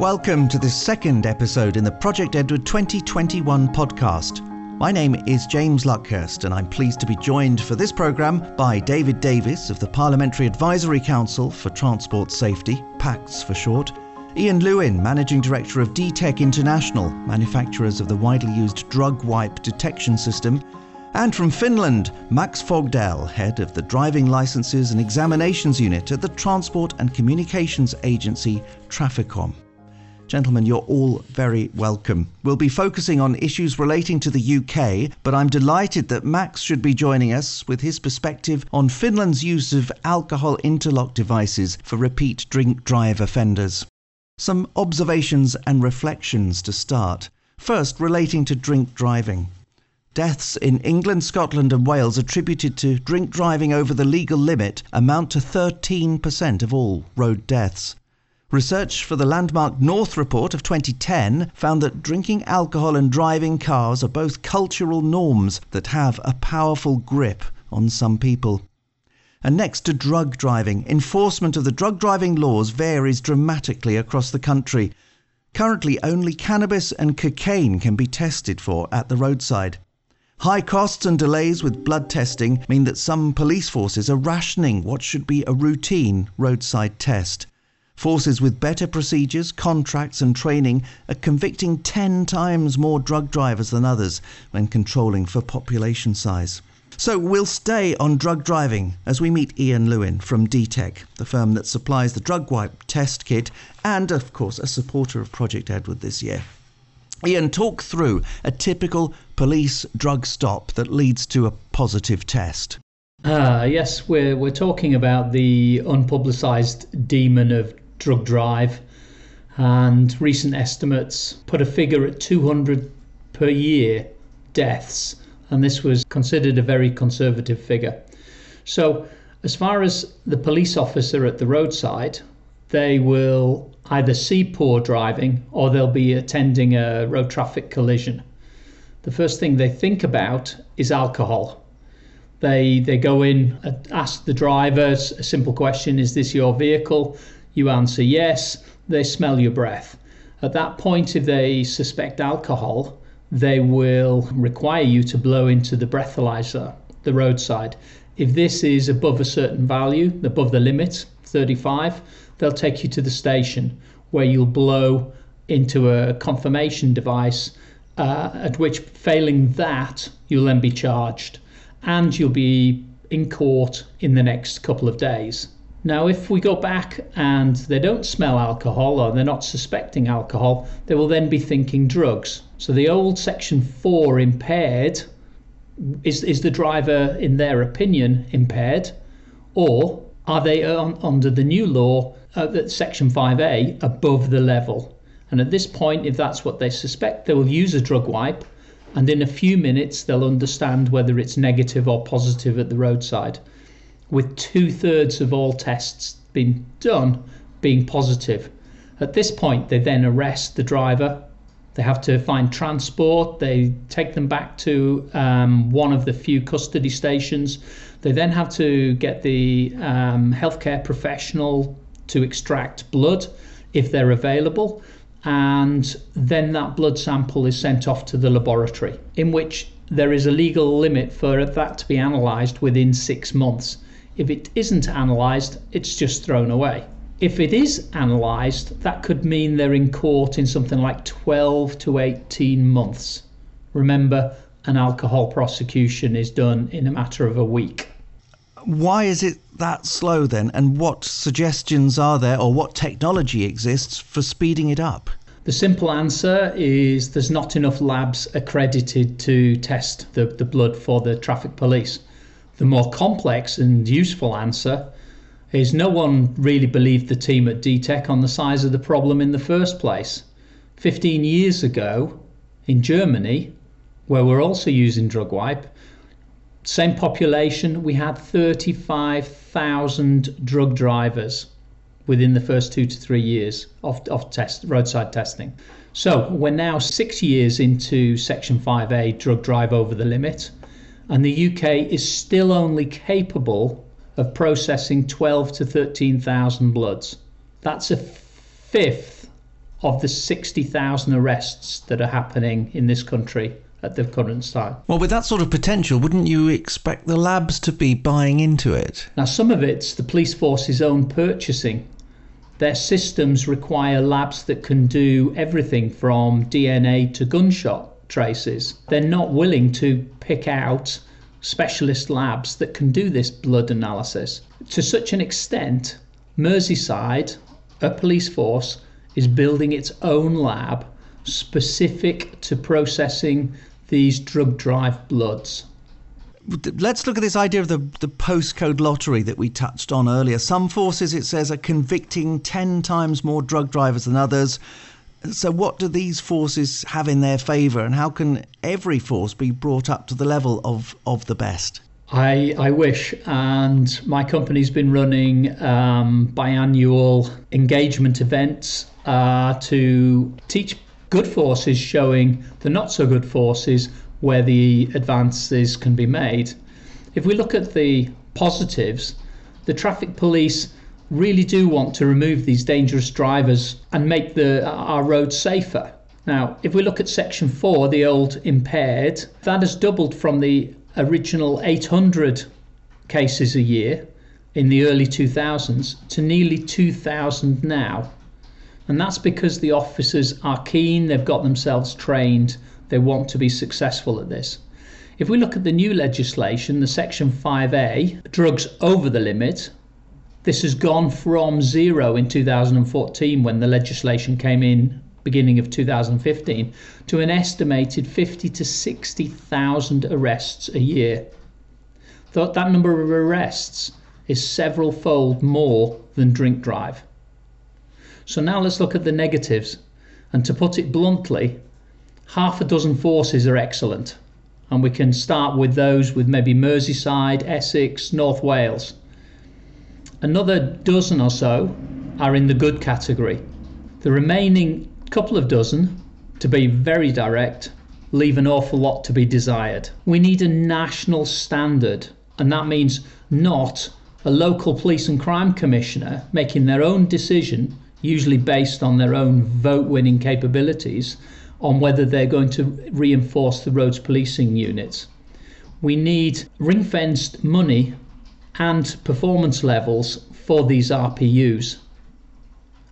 Welcome to this second episode in the Project Edward 2021 podcast. My name is James Luckhurst, and I'm pleased to be joined for this programme by David Davies of the Parliamentary Advisory Council for Transport Safety, PACTS for short, Ean Lewin, Managing Director of D.Tec International, manufacturers of the widely used Drugwipe detection system, and from Finland, Max Fogdell, head of the Driving Licenses and Examinations Unit at the Transport and Communications Agency Traficom. Gentlemen, you're all very welcome. We'll be focusing on issues relating to the UK, but I'm delighted that Max should be joining us with his perspective on Finland's use of alcohol interlock devices for repeat drink drive offenders. Some observations and reflections to start. First, relating to drink driving. Deaths in England, Scotland, and Wales attributed to drink driving over the legal limit amount to 13% of all road deaths. Research for the landmark North Report of 2010 found that drinking alcohol and driving cars are both cultural norms that have a powerful grip on some people. And next to drug driving, enforcement of the drug driving laws varies dramatically across the country. Currently, only cannabis and cocaine can be tested for at the roadside. High costs and delays with blood testing mean that some police forces are rationing what should be a routine roadside test. Forces with better procedures, contracts, and training are convicting 10 times more drug drivers than others when controlling for population size. So we'll stay on drug driving as we meet Ean Lewin from D.Tec, the firm that supplies the Drugwipe test kit and, of course, a supporter of Project Edward this year. Ean, talk through a typical police drug stop that leads to a positive test. Uh, yes, we're, we're talking about the unpublicised demon of drug drive, and recent estimates put a figure at 200 per year deaths, and this was considered a very conservative figure. So, as far as the police officer at the roadside, they will either see poor driving or they'll be attending a road traffic collision. The first thing they think about is alcohol. They they go in, and ask the driver a simple question: Is this your vehicle? You answer yes, they smell your breath. At that point, if they suspect alcohol, they will require you to blow into the breathalyzer, the roadside. If this is above a certain value, above the limit, 35, they'll take you to the station where you'll blow into a confirmation device, uh, at which, failing that, you'll then be charged and you'll be in court in the next couple of days. Now, if we go back and they don't smell alcohol or they're not suspecting alcohol, they will then be thinking drugs. So the old Section 4 impaired is, is the driver, in their opinion, impaired? Or are they on, under the new law uh, Section 5A above the level? And at this point, if that's what they suspect, they will use a Drugwipe and in a few minutes they'll understand whether it's negative or positive at the roadside with two thirds of all tests being done being positive. At this point, they then arrest the driver. They have to find transport. They take them back to um, one of the few custody stations. They then have to get the um, healthcare professional to extract blood if they're available. And then that blood sample is sent off to the laboratory, in which there is a legal limit for that to be analysed within six months. If it isn't analysed, it's just thrown away. If it is analysed, that could mean they're in court in something like 12 to 18 months. Remember, an alcohol prosecution is done in a matter of a week. Why is it that slow then? And what suggestions are there, or what technology exists for speeding it up? The simple answer is there's not enough labs accredited to test the, the blood for the traffic police. The more complex and useful answer is no one really believed the team at D.Tec on the size of the problem in the first place. 15 years ago in Germany, where we're also using Drugwipe, same population, we had 35,000 drug drivers within the first two to three years of, of test, roadside testing. So we're now six years into Section 5A drug drive over the limit and the UK is still only capable of processing 12 to 13,000 bloods. That's a fifth of the 60,000 arrests that are happening in this country at the current time. Well, with that sort of potential, wouldn't you expect the labs to be buying into it? Now, some of it's the police force's own purchasing. Their systems require labs that can do everything from DNA to gunshot traces. They're not willing to pick out specialist labs that can do this blood analysis. To such an extent, Merseyside, a police force, is building its own lab specific to processing these drug drive bloods. Let's look at this idea of the, the postcode lottery that we touched on earlier. Some forces, it says, are convicting 10 times more drug drivers than others. So, what do these forces have in their favour, and how can every force be brought up to the level of, of the best? I, I wish, and my company's been running um, biannual engagement events uh, to teach good forces showing the not so good forces where the advances can be made. If we look at the positives, the traffic police really do want to remove these dangerous drivers and make the our roads safer. Now, if we look at section 4, the old impaired, that has doubled from the original 800 cases a year in the early 2000s to nearly 2000 now. And that's because the officers are keen, they've got themselves trained, they want to be successful at this. If we look at the new legislation, the Section 5A, drugs over the limit, this has gone from zero in 2014 when the legislation came in beginning of 2015 to an estimated 50 to 60,000 arrests a year. That number of arrests is several fold more than drink drive. So now let's look at the negatives. And to put it bluntly, half a dozen forces are excellent. And we can start with those with maybe Merseyside, Essex, North Wales. Another dozen or so are in the good category. The remaining couple of dozen, to be very direct, leave an awful lot to be desired. We need a national standard, and that means not a local police and crime commissioner making their own decision usually based on their own vote winning capabilities, on whether they're going to reinforce the roads policing units. We need ring fenced money and performance levels for these RPUs.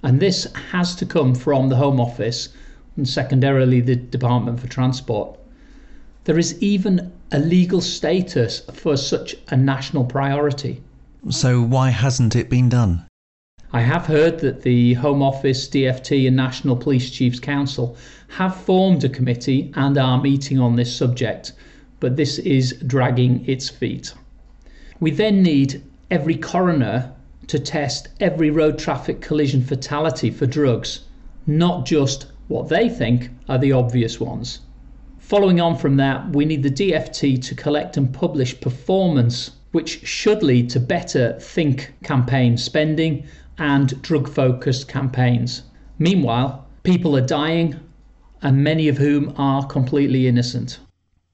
And this has to come from the Home Office and secondarily the Department for Transport. There is even a legal status for such a national priority. So, why hasn't it been done? I have heard that the Home Office, DFT, and National Police Chiefs Council have formed a committee and are meeting on this subject, but this is dragging its feet. We then need every coroner to test every road traffic collision fatality for drugs, not just what they think are the obvious ones. Following on from that, we need the DFT to collect and publish performance, which should lead to better think campaign spending and drug focused campaigns. Meanwhile, people are dying, and many of whom are completely innocent.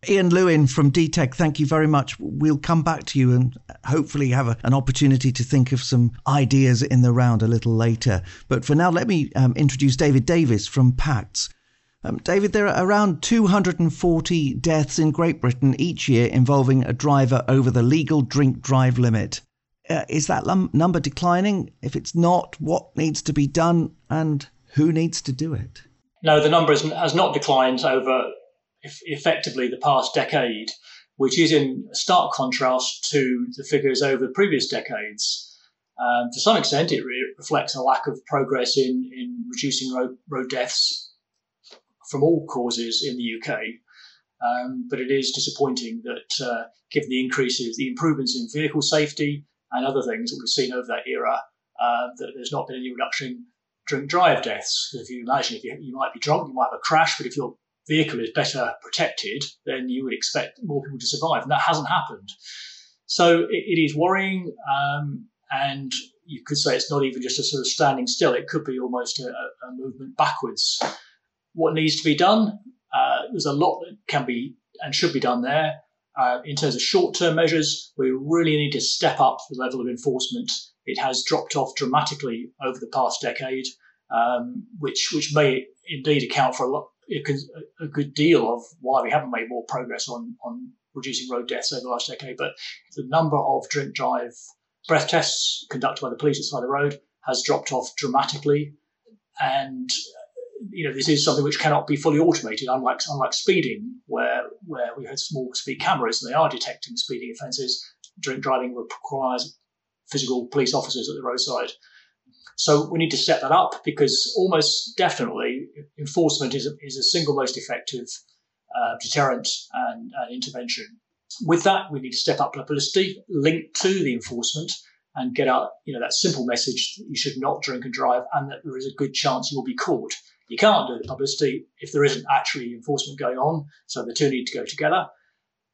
Ean Lewin from D.Tec, thank you very much. We'll come back to you and hopefully have a, an opportunity to think of some ideas in the round a little later. But for now, let me um, introduce David Davies from PACTS. Um, David, there are around 240 deaths in Great Britain each year involving a driver over the legal drink drive limit. Uh, is that number declining? If it's not, what needs to be done and who needs to do it? No, the number has not declined over effectively the past decade, which is in stark contrast to the figures over previous decades. Um, to some extent, it re- reflects a lack of progress in, in reducing road, road deaths from all causes in the UK. Um, but it is disappointing that, uh, given the increases, the improvements in vehicle safety, and other things that we've seen over that era, uh, that there's not been any reduction in drink drive deaths. If you imagine, if you, you might be drunk, you might have a crash, but if your vehicle is better protected, then you would expect more people to survive, and that hasn't happened. So it, it is worrying, um, and you could say it's not even just a sort of standing still. It could be almost a, a movement backwards. What needs to be done? Uh, there's a lot that can be and should be done there. Uh, in terms of short term measures, we really need to step up the level of enforcement. It has dropped off dramatically over the past decade. um, which which may indeed account for a lot a, good deal of why we haven't made more progress on on reducing road deaths over the last decade. But the number of drink drive breath tests conducted by the police at the side of the road has dropped off dramatically, and you know this is something which cannot be fully automated, unlike unlike speeding, where where we had small speed cameras and they are detecting speeding offences. Drink driving requires physical police officers at the roadside. So we need to set that up because almost definitely enforcement is a, is a single most effective uh, deterrent and, and intervention. With that, we need to step up publicity linked to the enforcement and get out, you know, that simple message that you should not drink and drive and that there is a good chance you will be caught. You can't do the publicity if there isn't actually enforcement going on. So the two need to go together.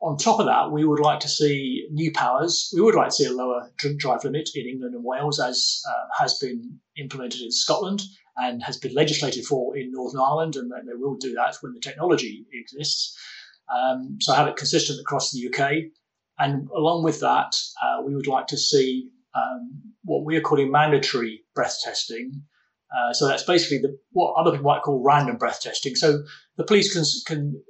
On top of that, we would like to see new powers. We would like to see a lower drink drive limit in England and Wales, as uh, has been implemented in Scotland and has been legislated for in Northern Ireland, and they will do that when the technology exists. Um, so have it consistent across the UK. And along with that, uh, we would like to see um, what we are calling mandatory breath testing. Uh, so that's basically the, what other people might call random breath testing. So the police can, can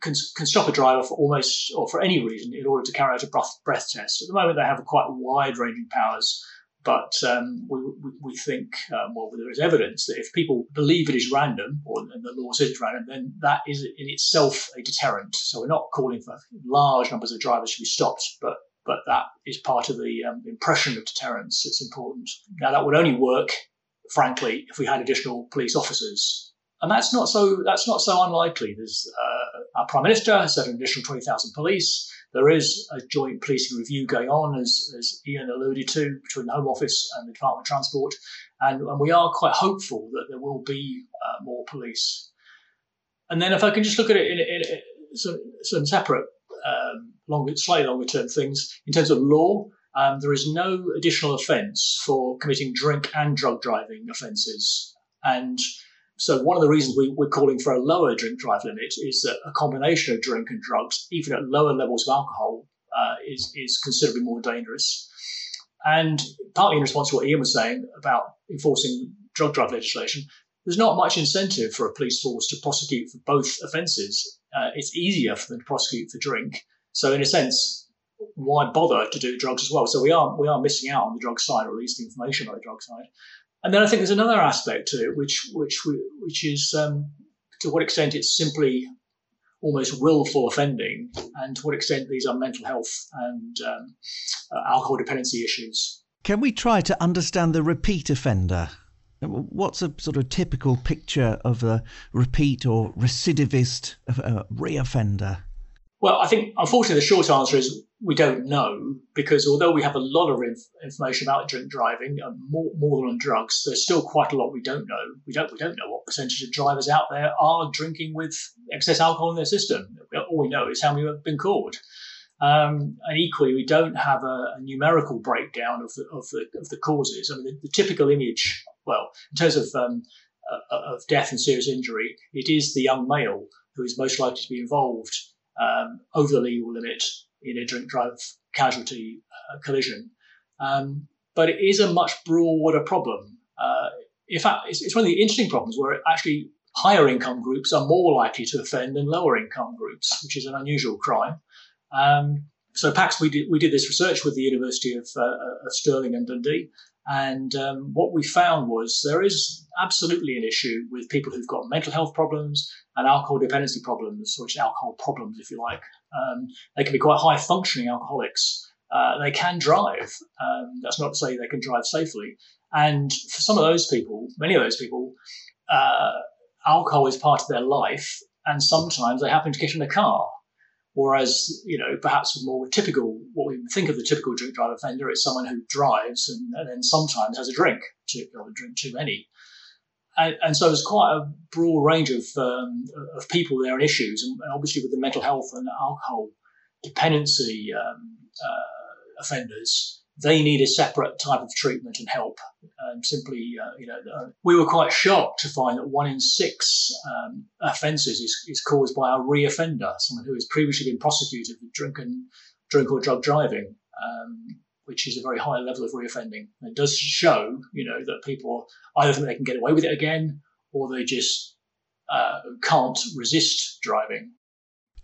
can, can stop a driver for almost or for any reason in order to carry out a breath, test. At the moment, they have quite wide ranging powers, but um, we, we, think, um, well, there is evidence that if people believe it is random, or the law says it's random, then that is in itself a deterrent. So we're not calling for large numbers of drivers to be stopped, but but that is part of the um, impression of deterrence. It's important. Now, that would only work, frankly, if we had additional police officers and that's not so that's not so unlikely. There's uh, our prime minister has said an additional twenty thousand police. There is a joint policing review going on, as, as Ean alluded to, between the Home Office and the Department of Transport, and, and we are quite hopeful that there will be uh, more police. And then, if I can just look at it in, in, in some, some separate, um, longer, slightly longer term things in terms of law. Um, there is no additional offence for committing drink and drug driving offences, and so one of the reasons we, are calling for a lower drink drive limit is that a combination of drink and drugs, even at lower levels of alcohol, uh, is is considerably more dangerous. And partly in response to what Ean was saying about enforcing drug drive legislation, there's not much incentive for a police force to prosecute for both offences. Uh, it's easier for them to prosecute for drink. So in a sense, why bother to do drugs as well? So we are we are missing out on the drug side, or at least the information on the drug side. And then I think there's another aspect to it, which which which is um, to what extent it's simply almost willful offending, and to what extent these are mental health and um, uh, alcohol dependency issues. Can we try to understand the repeat offender? What's a sort of typical picture of a repeat or recidivist uh, reoffender? Well, I think unfortunately the short answer is we don't know because although we have a lot of inf- information about drink driving, uh, more, more than on drugs, there's still quite a lot we don't know. We don't we don't know what percentage of drivers out there are drinking with excess alcohol in their system. All we know is how many have been caught. Um, and equally, we don't have a, a, numerical breakdown of the, of the of the causes. I mean, the, the typical image, well, in terms of um, uh, of death and serious injury, it is the young male who is most likely to be involved um, over the legal limit in a drink drive casualty uh, collision. Um, but it is a much broader problem. Uh, in fact, it's, it's, one of the interesting problems where actually higher income groups are more likely to offend than lower income groups, which is an unusual crime. Um, so PACTS, we did, we did this research with the University of, uh, of Stirling and Dundee, and um, what we found was there is absolutely an issue with people who've got mental health problems and alcohol dependency problems, which alcohol problems, if you like. Um, they can be quite high functioning alcoholics. Uh, they can drive. Um, that's not to say they can drive safely. And for some of those people, many of those people, uh, alcohol is part of their life, and sometimes they happen to get in a car Whereas, you know, perhaps more typical, what we think of the typical drink drive offender is someone who drives and, and then sometimes has a drink, too, or drink too many. And, and, so there's quite a broad range of, um, of people there and issues. And obviously, with the mental health and alcohol dependency um, uh, offenders, they need a separate type of treatment and help. And simply, uh, you know, uh, we were quite shocked to find that one in six um, offences is, is caused by a re-offender, someone who has previously been prosecuted for drink drink or drug driving. Um, which is a very high level of reoffending. and does show, you know, that people either think they can get away with it again, or they just uh, can't resist driving.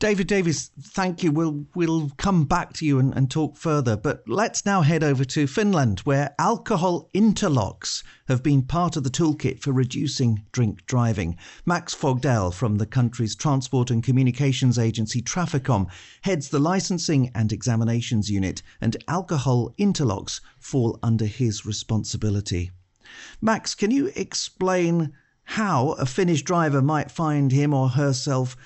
David Davies, thank you. We'll we'll come back to you and, and, talk further, but let's now head over to Finland, where alcohol interlocks have been part of the toolkit for reducing drink driving. Max Fogdell from the country's transport and communications agency Traficom heads the licensing and examinations unit, and alcohol interlocks fall under his responsibility. Max, can you explain how a Finnish driver might find him or herself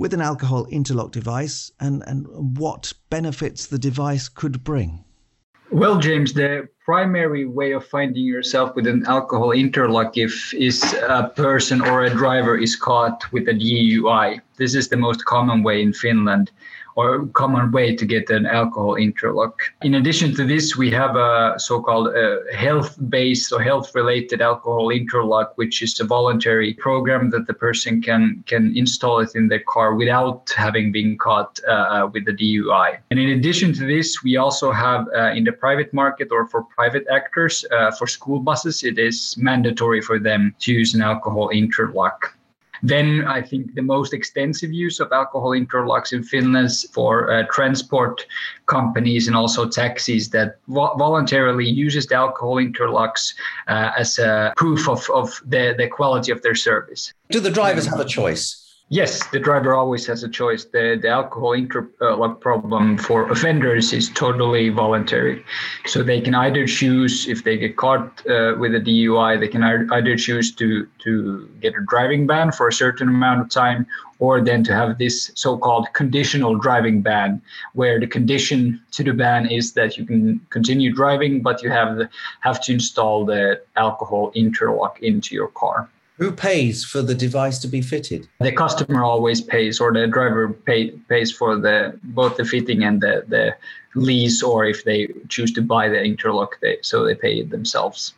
with an alcohol interlock device and, and what benefits the device could bring? Well, James, the primary way of finding yourself with an alcohol interlock if is a person or a driver is caught with a DUI. This is the most common way in Finland or common way to get an alcohol interlock. In addition to this, we have a so-called uh, health-based or health-related alcohol interlock, which is a voluntary program that the person can can install it in their car without having been caught uh, uh with the DUI. And in addition to this, we also have uh, in the private market or for private actors uh, for school buses, it is mandatory for them to use an alcohol interlock. Then I think the most extensive use of alcohol interlocks in Finland for uh, transport companies and also taxis that vo- voluntarily uses the alcohol interlocks uh, as a proof of, of the, the quality of their service. Do the drivers have a choice? Yes, the driver always has a choice. The, the alcohol interlock problem for offenders is totally voluntary. So they can either choose, if they get caught uh, with a DUI, they can either choose to, to get a driving ban for a certain amount of time or then to have this so-called conditional driving ban, where the condition to the ban is that you can continue driving, but you have, have to install the alcohol interlock into your car. Who pays for the device to be fitted? The customer always pays, or the driver pay, pays for the both the fitting and the, the lease, or if they choose to buy the interlock, they, so they pay it themselves.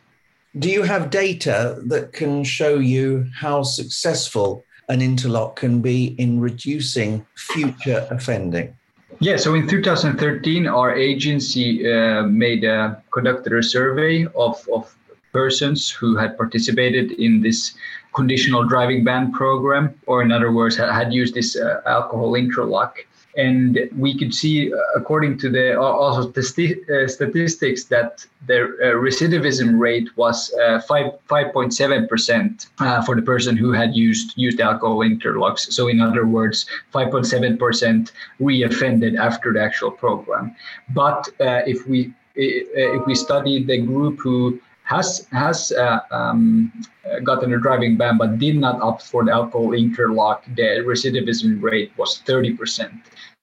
Do you have data that can show you how successful an interlock can be in reducing future offending? Yeah, so in 2013, our agency uh, made a conducted a survey of, of persons who had participated in this conditional driving ban program, or in other words, had used this uh, alcohol interlock. And we could see, uh, according to the also the uh, statistics, that the uh, recidivism rate was uh, five five point seven percent uh, for the person who had used used alcohol interlocks. So, in other words, five point seven percent reoffended after the actual program. But if we if we study the group who has has uh, um, gotten a driving ban but did not opt for the alcohol interlock, the recidivism rate was 30%.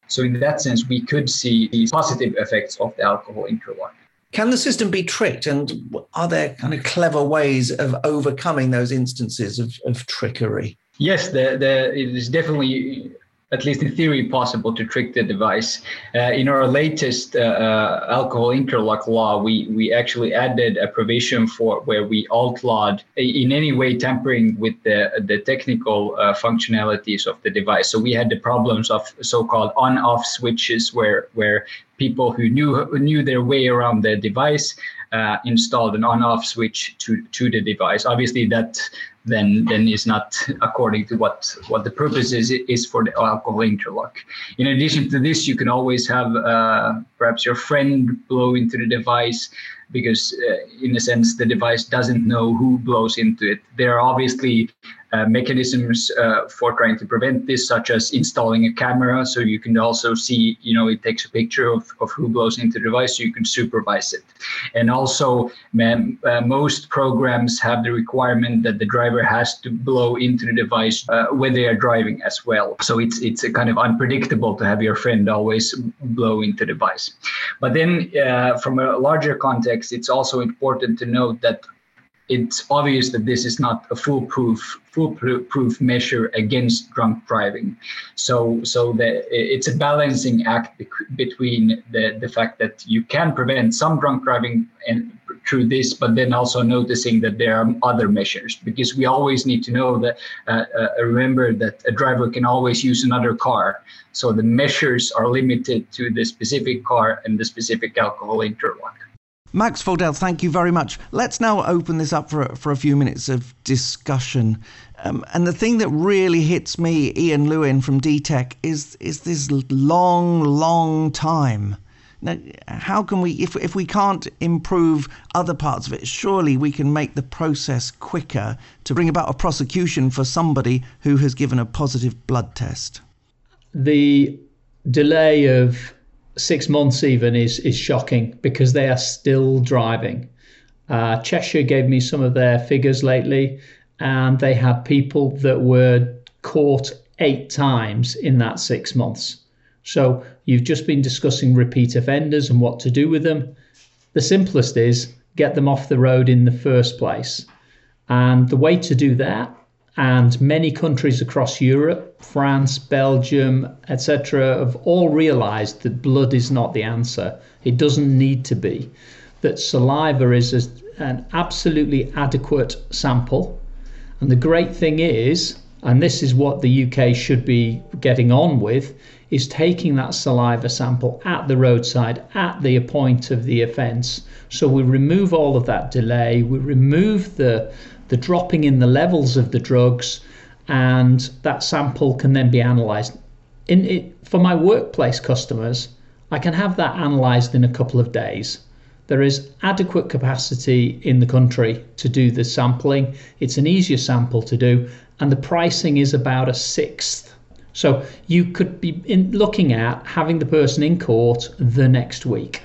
So in that sense, we could see these positive effects of the alcohol interlock. Can the system be tricked? And are there kind of clever ways of overcoming those instances of, of trickery? Yes, the, the, it is definitely at least in theory, possible to trick the device. Uh, in our latest uh, uh, alcohol interlock law, we, we actually added a provision for where we outlawed in any way tampering with the, the technical uh, functionalities of the device. So we had the problems of so-called on-off switches where, where people who knew, knew their way around the device uh, installed an on-off switch to, to the device. Obviously, that then then is not according to what what the purpose is is for the alcohol interlock. In addition to this, you can always have uh, perhaps your friend blow into the device because uh, in a sense the device doesn't know who blows into it. There are obviously uh, mechanisms uh, for trying to prevent this, such as installing a camera. So you can also see, you know, it takes a picture of, of who blows into the device so you can supervise it. And also, uh, most programs have the requirement that the driver has to blow into the device uh, when they are driving as well. So it's, it's kind of unpredictable to have your friend always blow into the device. But then, uh, from a larger context, it's also important to note that it's obvious that this is not a foolproof foolproof measure against drunk driving. So so the, it's a balancing act between the, the fact that you can prevent some drunk driving and through this, but then also noticing that there are other measures because we always need to know that uh, uh, remember that a driver can always use another car. So the measures are limited to the specific car and the specific alcohol interlock. Max Fogdell, thank you very much. Let's now open this up for, for a few minutes of discussion. Um, and the thing that really hits me, Ean Lewin from D.Tec, is, is this long, long time. Now, how can we, if, if we can't improve other parts of it, surely we can make the process quicker to bring about a prosecution for somebody who has given a positive blood test? The delay of six months even is is shocking because they are still driving. Uh, Cheshire gave me some of their figures lately, and they had people that were caught eight times in that six months. So you've just been discussing repeat offenders and what to do with them. The simplest is get them off the road in the first place. And the way to do that and many countries across Europe, France, Belgium, etc., have all realized that blood is not the answer. It doesn't need to be. That saliva is an absolutely adequate sample. And the great thing is, and this is what the UK should be getting on with, is taking that saliva sample at the roadside, at the point of the offence. So we remove all of that delay, we remove the the dropping in the levels of the drugs, and that sample can then be analysed. In it, for my workplace customers, I can have that analysed in a couple of days. There is adequate capacity in the country to do the sampling. It's an easier sample to do, and the pricing is about a sixth. So you could be in, looking at having the person in court the next week.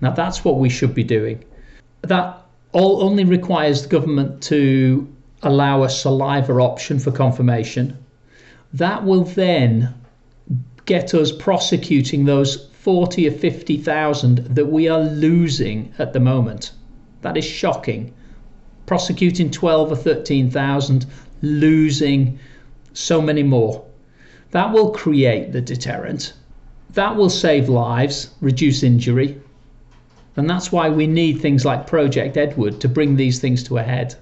Now that's what we should be doing. That all only requires the government to allow a saliva option for confirmation. That will then get us prosecuting those 40 or 50,000 that we are losing at the moment. That is shocking. Prosecuting 12 or 13,000, losing so many more. That will create the deterrent. That will save lives, reduce injury, and that's why we need things like Project Edward to bring these things to a head.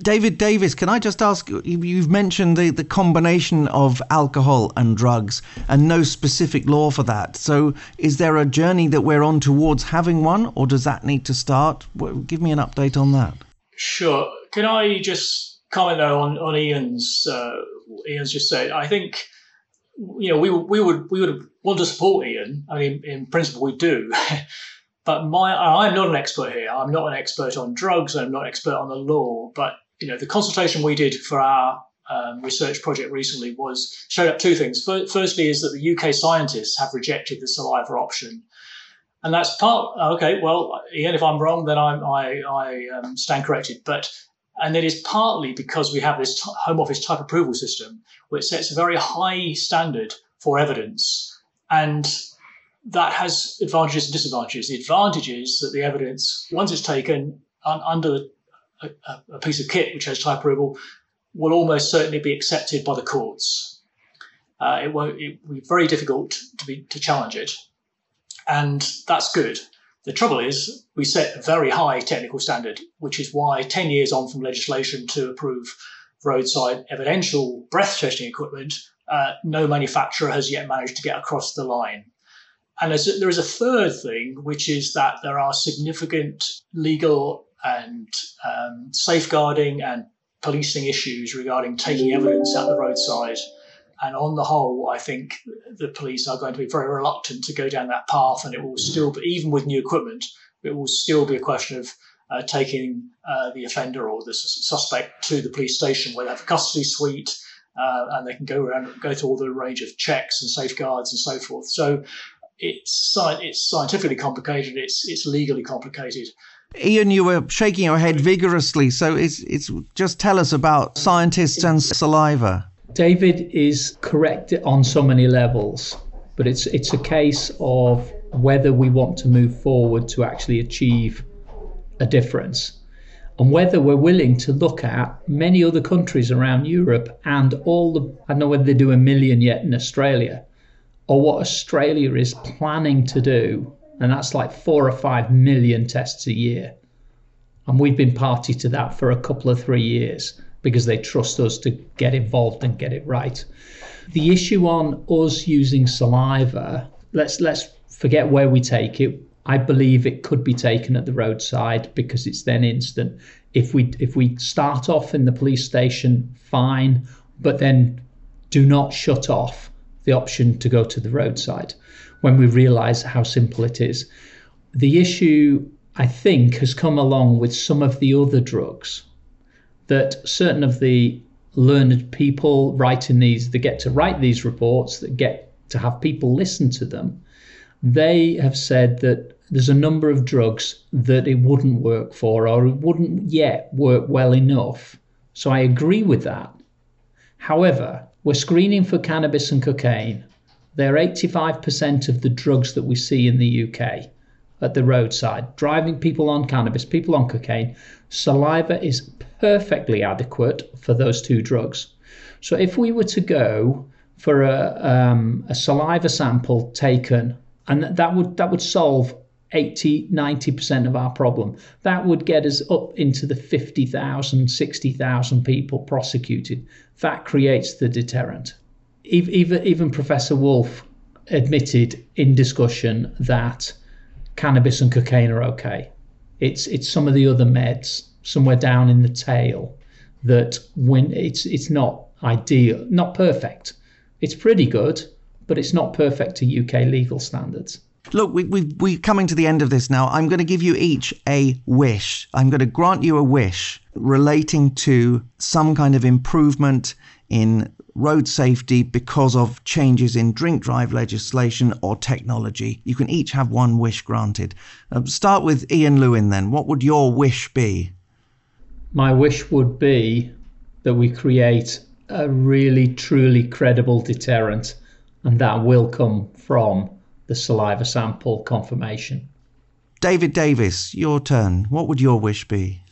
David Davies, can I just ask? You've mentioned the, the combination of alcohol and drugs and no specific law for that. So, is there a journey that we're on towards having one, or does that need to start? Give me an update on that. Sure. Can I just comment though on, on Ean's uh, Ean's just said? I think you know we we would we would want to support Ean. I mean, in principle, we do. But my, I'm not an expert here. I'm not an expert on drugs. I'm not an expert on the law. But you know, the consultation we did for our um, research project recently was showed up two things. Firstly, is that the UK scientists have rejected the saliva option, and that's part. Okay, well, Ean, if I'm wrong, then I'm, I I um, stand corrected. But and it is partly because we have this t- Home Office type approval system, which sets a very high standard for evidence, and that has advantages and disadvantages. The advantage is that the evidence, once it's taken un- under a, a, piece of kit which has type approval, will almost certainly be accepted by the courts. Uh, it won't. It will be very difficult to be to challenge it, and that's good. The trouble is, we set a very high technical standard, which is why 10 years on from legislation to approve roadside evidential breath testing equipment, uh, no manufacturer has yet managed to get across the line. And there is a third thing, which is that there are significant legal and um, safeguarding and policing issues regarding taking evidence at the roadside. And on the whole, I think the police are going to be very reluctant to go down that path. And it will still be, even with new equipment, it will still be a question of uh, taking uh, the offender or the suspect to the police station where they have a custody suite uh, and they can go around, go through all the range of checks and safeguards and so forth. So it's it's scientifically complicated. It's it's legally complicated. Ean, you were shaking your head vigorously. So it's it's just tell us about scientists and saliva. David is correct on so many levels, but it's it's a case of whether we want to move forward to actually achieve a difference and whether we're willing to look at many other countries around Europe and all the I don't know whether they do a million yet in Australia or what Australia is planning to do And that's like four or five million tests a year. And we've been party to that for a couple of three years because they trust us to get involved and get it right. The issue on us using saliva, let's let's forget where we take it. I believe it could be taken at the roadside because it's then instant. If we if we start off in the police station, fine, but then do not shut off the option to go to the roadside. When we realize how simple it is. The issue I think has come along with some of the other drugs that certain of the learned people writing these that get to write these reports that get to have people listen to them they have said that there's a number of drugs that it wouldn't work for or it wouldn't yet work well enough. So i agree with that. However we're screening for cannabis and cocaine they're 85% of the drugs that we see in the uk at the roadside driving people on cannabis people on cocaine saliva is perfectly adequate for those two drugs. So if we were to go for a, um, a saliva sample taken, and that would that would solve 80 90% of our problem that would get us up into the 50,000 60,000 people prosecuted that creates the deterrent even even professor Wolff admitted in discussion that cannabis and cocaine are okay it's it's some of the other meds somewhere down in the tail that when it's it's not ideal, not perfect. It's pretty good, but it's not perfect to UK legal standards. Look, we, we, we're coming to the end of this now. I'm going to give you each a wish. I'm going to grant you a wish relating to some kind of improvement in road safety because of changes in drink drive legislation or technology. You can each have one wish granted. Uh, start with Ean Lewin then. What would your wish be? my wish would be that we create a really truly credible deterrent, and that will come from the saliva sample confirmation. David Davies, your turn. What would your wish be?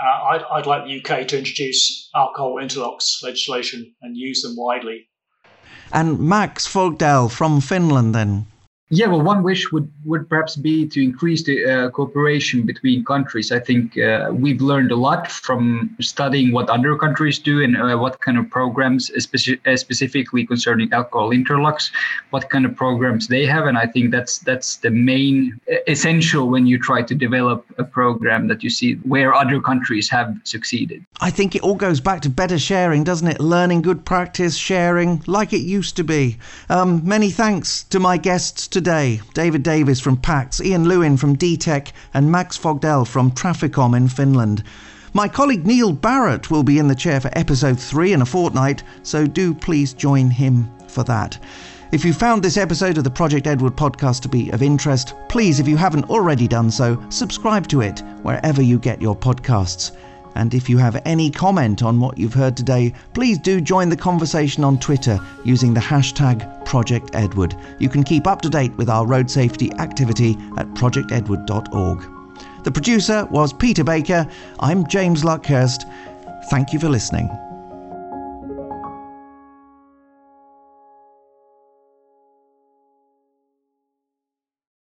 Uh, I'd, I'd like the UK to introduce alcohol interlocks legislation and use them widely. And Max Fogdell from Finland, then. Yeah, well, one wish would, would perhaps be to increase the uh, cooperation between countries. I think uh, we've learned a lot from studying what other countries do and uh, what kind of programs, especially, uh, specifically concerning alcohol interlocks, what kind of programs they have. And I think that's that's the main essential when you try to develop a program that you see where other countries have succeeded. I think it all goes back to better sharing, doesn't it? Learning good practice, sharing like it used to be. Um, many thanks to my guests today David Davies from PACTS, Ean Lewin from D.Tec, and Max Fogdell from Traficom in Finland. My colleague Neil Barrett will be in the chair for episode 3 in a fortnight, so do please join him for that. If you found this episode of the Project Edward podcast to be of interest, please, if you haven't already done so, subscribe to it wherever you get your podcasts. And if you have any comment on what you've heard today, please do join the conversation on Twitter using the hashtag Project Edward. You can keep up to date with our road safety activity at projectedward.org. The producer was Peter Baker. I'm James Luckhurst. Thank you for listening.